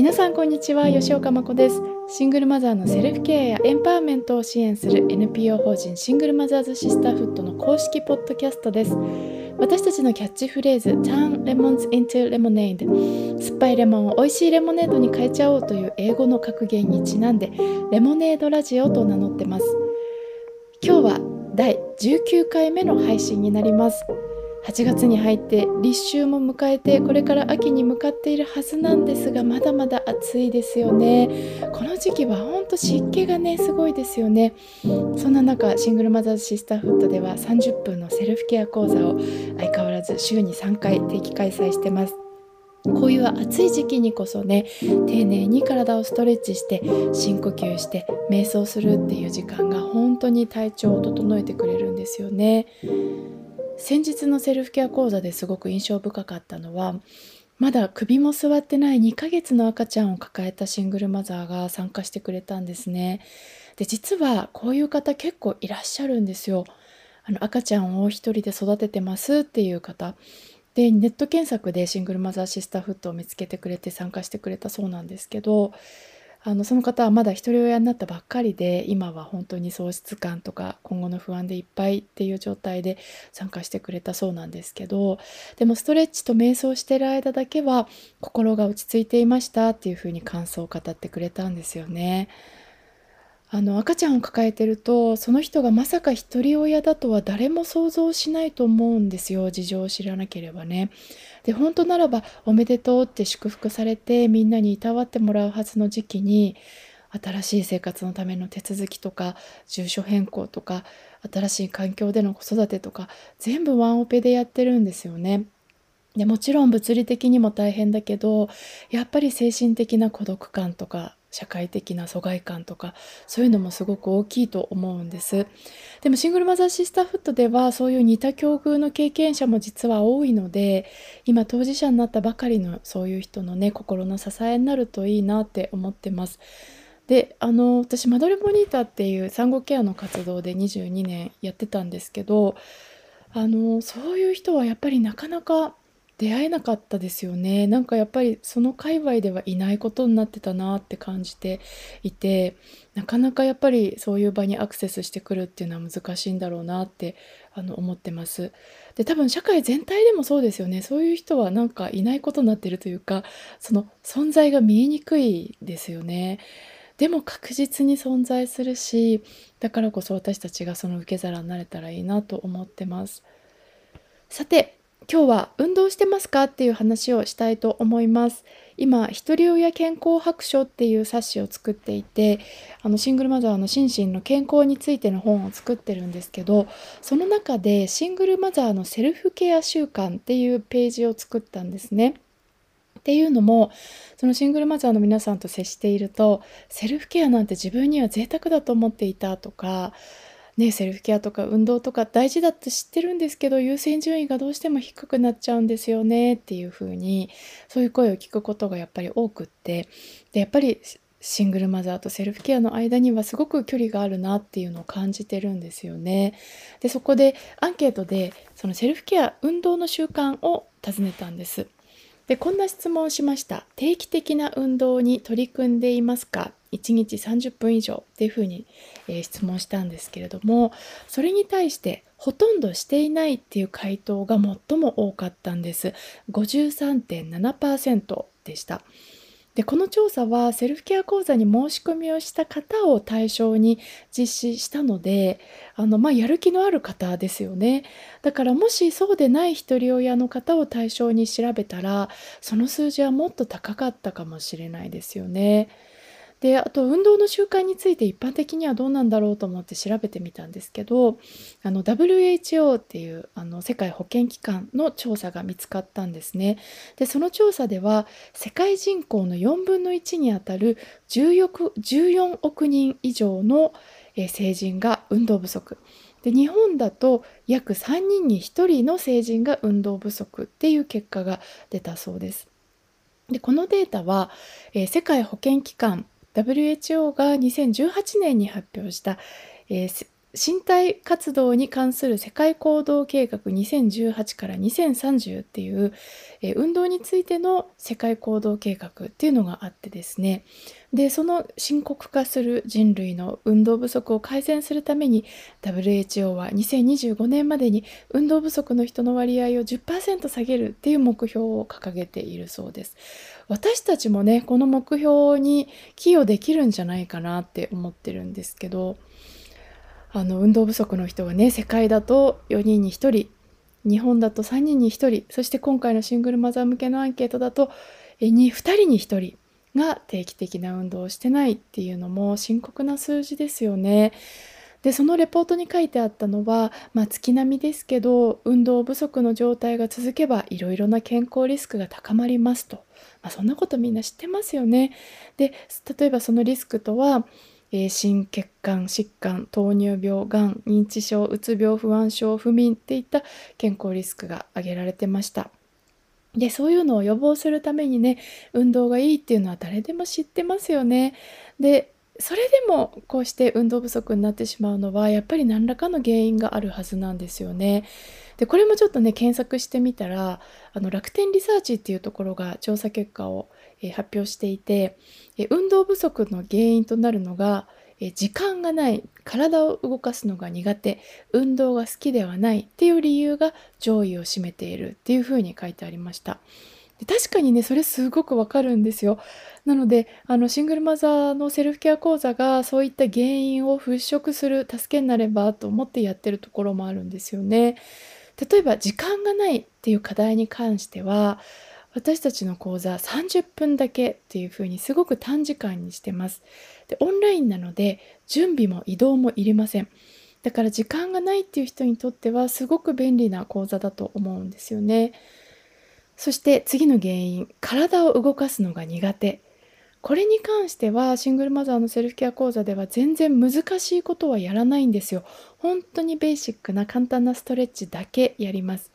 皆さんこんにちは吉岡真子です。シングルマザーのセルフケアやエンパワーメントを支援する NPO 法人シングルマザーズシスターフットの公式ポッドキャストです。私たちのキャッチフレーズ Turn Lemons into Lemonade 酸っぱいレモンを美味しいレモネードに変えちゃおうという英語の格言にちなんでレモネードラジオと名乗ってます。今日は第19回目の配信になります。8月に入って立秋も迎えてこれから秋に向かっているはずなんですがまだまだ暑いですよね。この時期はほんと湿気がねすごいですよね。そんな中シングルマザーズシスターフットでは30分のセルフケア講座を相変わらず週に3回定期開催してます。こういう暑い時期にこそね丁寧に体をストレッチして深呼吸して瞑想するっていう時間が本当に体調を整えてくれるんですよね。先日のセルフケア講座ですごく印象深かったのはまだ首も座ってない2ヶ月の赤ちゃんを抱えたシングルマザーが参加してくれたんですね。で実はこういう方結構いらっしゃるんですよ。あの赤ちゃんを一人で育ててますっていう方でネット検索でシングルマザーシスターフットを見つけてくれて参加してくれたそうなんですけどあのその方はまだひとり親になったばっかりで今は本当に喪失感とか今後の不安でいっぱいっていう状態で参加してくれたそうなんですけどでもストレッチと瞑想してる間だけは心が落ち着いていましたっていうふうに感想を語ってくれたんですよね。あの赤ちゃんを抱えてるとその人がまさか一人親だとは誰も想像しないと思うんですよ事情を知らなければね。で本当ならば「おめでとう」って祝福されてみんなにいたわってもらうはずの時期に新しい生活のための手続きとか住所変更とか新しい環境での子育てとか全部ワンオペでやってるんですよね。でもちろん物理的にも大変だけどやっぱり精神的な孤独感とか社会的な疎外感とかそういうのもすごく大きいと思うんです。でもシングルマザーシスターフットではそういう似た境遇の経験者も実は多いので今当事者になったばかりのそういう人のね心の支えになるといいなって思ってます。であの私マドレ・ボニータっていう産後ケアの活動で22年やってたんですけどあのそういう人はやっぱりなかなか出会えなかったですよね。なんかやっぱりその界隈ではいないことになってたなって感じていてなかなかやっぱりそういう場にアクセスしてくるっていうのは難しいんだろうなってあの思ってます。で多分社会全体でもそうですよね。そういう人はなんかいないことになってるというかその存在が見えにくいですよね。でも確実に存在するしだからこそ私たちがその受け皿になれたらいいなと思ってます。さて今日は運動してますかっていう話をしたいと思います。今、ひとり親健康白書っていう冊子を作っていて、あのシングルマザーの心身の健康についての本を作ってるんですけど、その中でシングルマザーのセルフケア習慣っていうページを作ったんですね。っていうのもそのシングルマザーの皆さんと接しているとセルフケアなんて自分には贅沢だと思っていたとかね、セルフケアとか運動とか大事だって知ってるんですけど優先順位がどうしても低くなっちゃうんですよねっていう風にそういう声を聞くことがやっぱり多くってでやっぱりシングルマザーとセルフケアの間にはすごく距離があるなっていうのを感じてるんですよね。でそこでアンケートでそのセルフケア運動の習慣を尋ねたんです。でこんな質問をしました。定期的な運動に取り組んでいますか？1日30分以上っていうふうに、えー、質問したんですけれどもそれに対してほとんどしていないっていう回答が最も多かったんです。53.7%でした。でこの調査はセルフケア講座に申し込みをした方を対象に実施したのであの、まあ、やる気のある方ですよね。だからもしそうでないひとり親の方を対象に調べたらその数字はもっと高かったかもしれないですよね。であと運動の習慣について一般的にはどうなんだろうと思って調べてみたんですけどあの WHO っていうあの世界保健機関の調査が見つかったんですね。でその調査では世界人口の4分の1にあたる 14, 14億人以上の成人が運動不足。で日本だと約3人に1人の成人が運動不足っていう結果が出たそうです。でこのデータは、えー、世界保健機関 WHO が2018年に発表した、えー、身体活動に関する世界行動計画2018から2030っていう、えー、運動についての世界行動計画っていうのがあってですね。でその深刻化する人類の運動不足を改善するために WHO は2025年までに運動不足の人の割合を10%下げるっていう目標を掲げているそうです。私たちもねこの目標に寄与できるんじゃないかなって思ってるんですけどあの運動不足の人がね世界だと4人に1人日本だと3人に1人そして今回のシングルマザー向けのアンケートだと2人に1人が定期的な運動をしてないっていうのも深刻な数字ですよね。でそのレポートに書いてあったのは、まあ、月並みですけど運動不足の状態が続けばいろいろな健康リスクが高まりますと、まあ、そんなことみんな知ってますよね。で例えばそのリスクとはえー、心血管疾患糖尿病がん認知症うつ病不安症不眠っていった健康リスクが挙げられてましたでそういうのを予防するためにね運動がいいっていうのは誰でも知ってますよねでそれでもこうして運動不足になってしまうのはやっぱり何らかの原因があるはずなんですよね。でこれもちょっとね検索してみたらあの楽天リサーチっていうところが調査結果をえ発表していて、え運動不足の原因となるのが、時間がない体を動かすのが苦手運動が好きではないっていう理由が上位を占めているっていうふうに書いてありました。確かにねそれすごくわかるんですよ。なのであのシングルマザーのセルフケア講座がそういった原因を払拭する助けになればと思ってやってるところもあるんですよね。例えば時間がないっていう課題に関しては私たちの講座30分だけっていう風にすごく短時間にしてます。でオンラインなので準備も移動もいりません。だから時間がないっていう人にとってはすごく便利な講座だと思うんですよね。そして次の原因体を動かすのが苦手。これに関してはシングルマザーのセルフケア講座では全然難しいことはやらないんですよ。本当にベーシックな簡単なストレッチだけやります。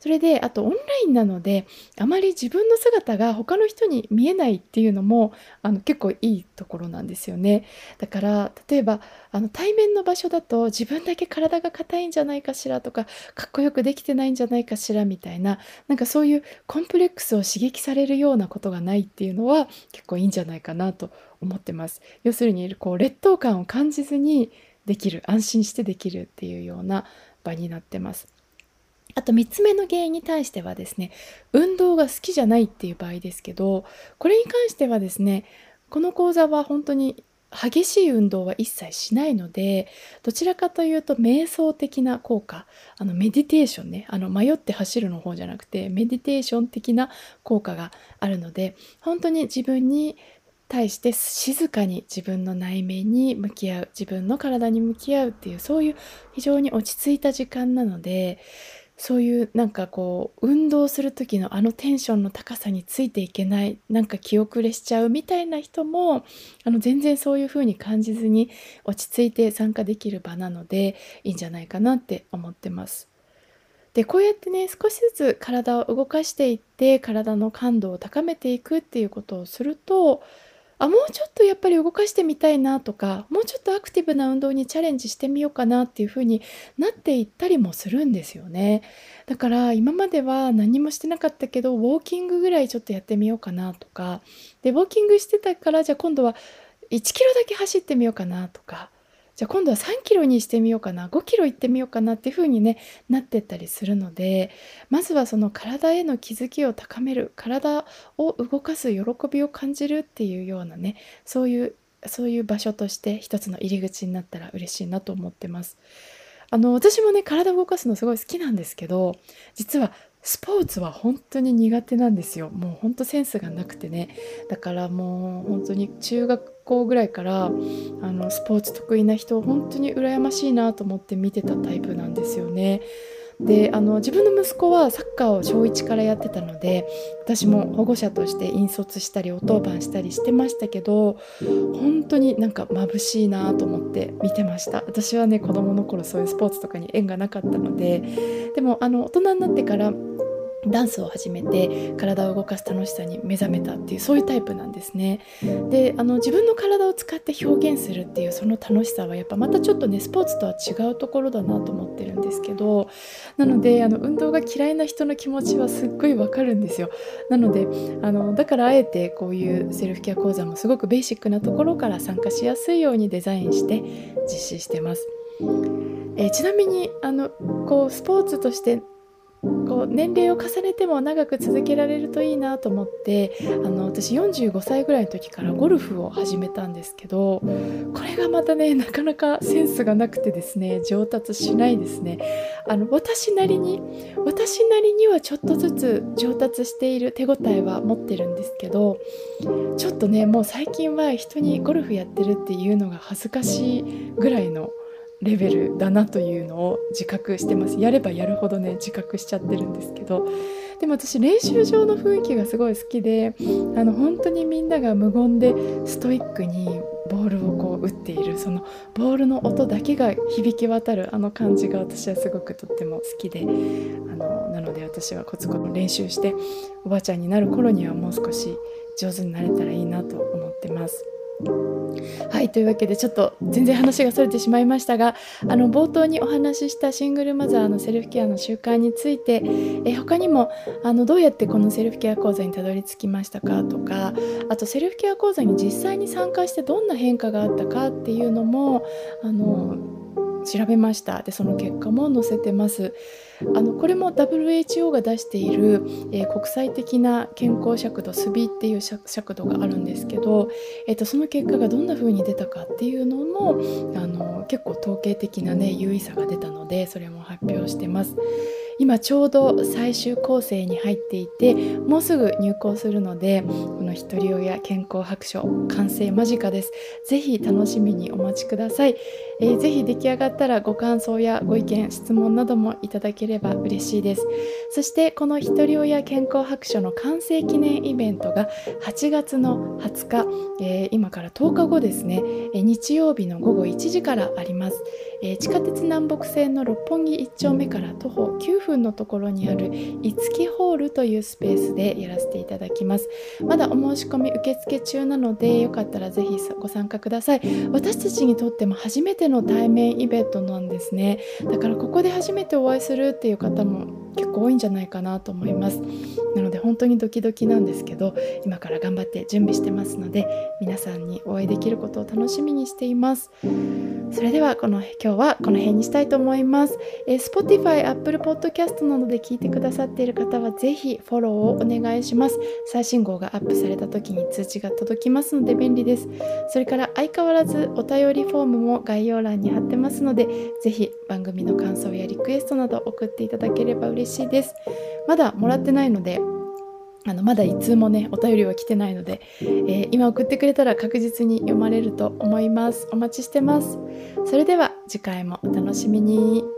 それであとオンラインなのであまり自分の姿が他の人に見えないっていうのもあの結構いいところなんですよね。だから例えばあの対面の場所だと自分だけ体が硬いんじゃないかしらとかかっこよくできてないんじゃないかしらみたいななんかそういうコンプレックスを刺激されるようなことがないっていうのは結構いいんじゃないかなと思ってます。要するにこう劣等感を感じずにできる安心してできるっていうような場になってます。あと3つ目の原因に対してはですね運動が好きじゃないっていう場合ですけどこれに関してはですねこの講座は本当に激しい運動は一切しないのでどちらかというと瞑想的な効果あのメディテーションねあの迷って走るの方じゃなくてメディテーション的な効果があるので本当に自分に対して静かに自分の内面に向き合う自分の体に向き合うっていうそういう非常に落ち着いた時間なのでそういうなんかこう運動する時のあのテンションの高さについていけないなんか気遅れしちゃうみたいな人もあの全然そういう風に感じずに落ち着いて参加できる場なのでいいんじゃないかなって思ってます。でこうやってね少しずつ体を動かしていって体の感度を高めていくっていうことをするとあもうちょっとやっぱり動かしてみたいなとかもうちょっとアクティブな運動にチャレンジしてみようかなっていうふうになっていったりもするんですよね。だから今までは何もしてなかったけどウォーキングぐらいちょっとやってみようかなとか。でウォーキングしてたからじゃあ今度は1キロだけ走ってみようかなとか。じゃあ今度は3キロにしてみようかな5キロ行ってみようかなっていう風にねなってったりするのでまずはその体への気づきを高める体を動かす喜びを感じるっていうようなねそういうそういう場所として一つの入り口になったら嬉しいなと思ってます。あの私もね体を動かすのすごい好きなんですけど実はスポーツは本当に苦手なんですよもう本当センスがなくてねだからもう本当に中学校ぐらいからあのスポーツ得意な人本当に羨ましいなと思って見てたタイプなんですよね。であの自分の息子はサッカーを小1からやってたので私も保護者として引率したりお当番したりしてましたけど本当になんか眩しいなと思って見てました私はね子供の頃そういうスポーツとかに縁がなかったのででもあの大人になってからダンスを始めて体を動かす楽しさに目覚めたっていうそういうタイプなんですね。であの自分の体を使って表現するっていうその楽しさはやっぱまたちょっとねスポーツとは違うところだなと思ってるんですけどなのであの運動が嫌いな人の気持ちはすっごいわかるんですよ。なのであのだからあえてこういうセルフケア講座もすごくベーシックなところから参加しやすいようにデザインして実施してます。えー、ちなみにあのこうスポーツとしてこう年齢を重ねても長く続けられるといいなと思ってあの私45歳ぐらいの時からゴルフを始めたんですけどこれがまたねなかなかセンスがなくてですね上達しないですね。あの私なりに私なりにはちょっとずつ上達している手応えは持ってるんですけどちょっとねもう最近は人にゴルフやってるっていうのが恥ずかしいぐらいのレベルだなというのを自覚してます。やればやるほどね自覚しちゃってるんですけど。でも私練習場の雰囲気がすごい好きであの本当にみんなが無言でストイックにボールをこう打っているそのボールの音だけが響き渡るあの感じが私はすごくとっても好きで。あのなので私はコツコツ練習しておばあちゃんになる頃にはもう少し上手になれたらいいなと思ってます。はいというわけでちょっと全然話がそれてしまいましたがあの冒頭にお話ししたシングルマザーのセルフケアの習慣についてえ他にもあのどうやってこのセルフケア講座にたどり着きましたかとかあとセルフケア講座に実際に参加してどんな変化があったかっていうのもあの調べましたでその結果も載せてますあのこれも WHO が出している、えー、国際的な健康尺度スビっていう尺度があるんですけど、えーと、その結果がどんな風に出たかっていうのもあの結構統計的なね優位さが出たのでそれも発表してます。今ちょうど最終構成に入っていてもうすぐ入校するのでこのひとり親健康白書完成間近です。ぜひ楽しみにお待ちください、えー、ぜひ出来上がったらご感想やご意見質問などもいただければ嬉しいです。そしてこのひとり親健康白書の完成記念イベントが8月の20日、えー、今から10日後ですね、日曜日の午後1時からあります、え地下鉄南北線の六本木1丁目から徒歩9分分のところにあるいつきホールというスペースでやらせていただきます。まだお申し込み受付中なのでよかったらぜひご参加ください。私たちにとっても初めての対面イベントなんですね。だからここで初めてお会いするっていう方も結構多いんじゃないかなと思います。なので本当にドキドキなんですけど今から頑張って準備してますので皆さんにお会いできることを楽しみにしています。それではこの今日はこの辺にしたいと思います、えー、Spotify、Apple Podcast などで聞いてくださっている方はぜひフォローをお願いします。最新号がアップされた時に通知が届きますので便利です。それから相変わらずお便りフォームも概要欄に貼ってますのでぜひ番組の感想やリクエストなど送っていただければ嬉しいです。まだもらってないのであのまだ一通もねお便りは来てないので、えー、今送ってくれたら確実に読まれると思います。お待ちしてます。それでは次回もお楽しみに。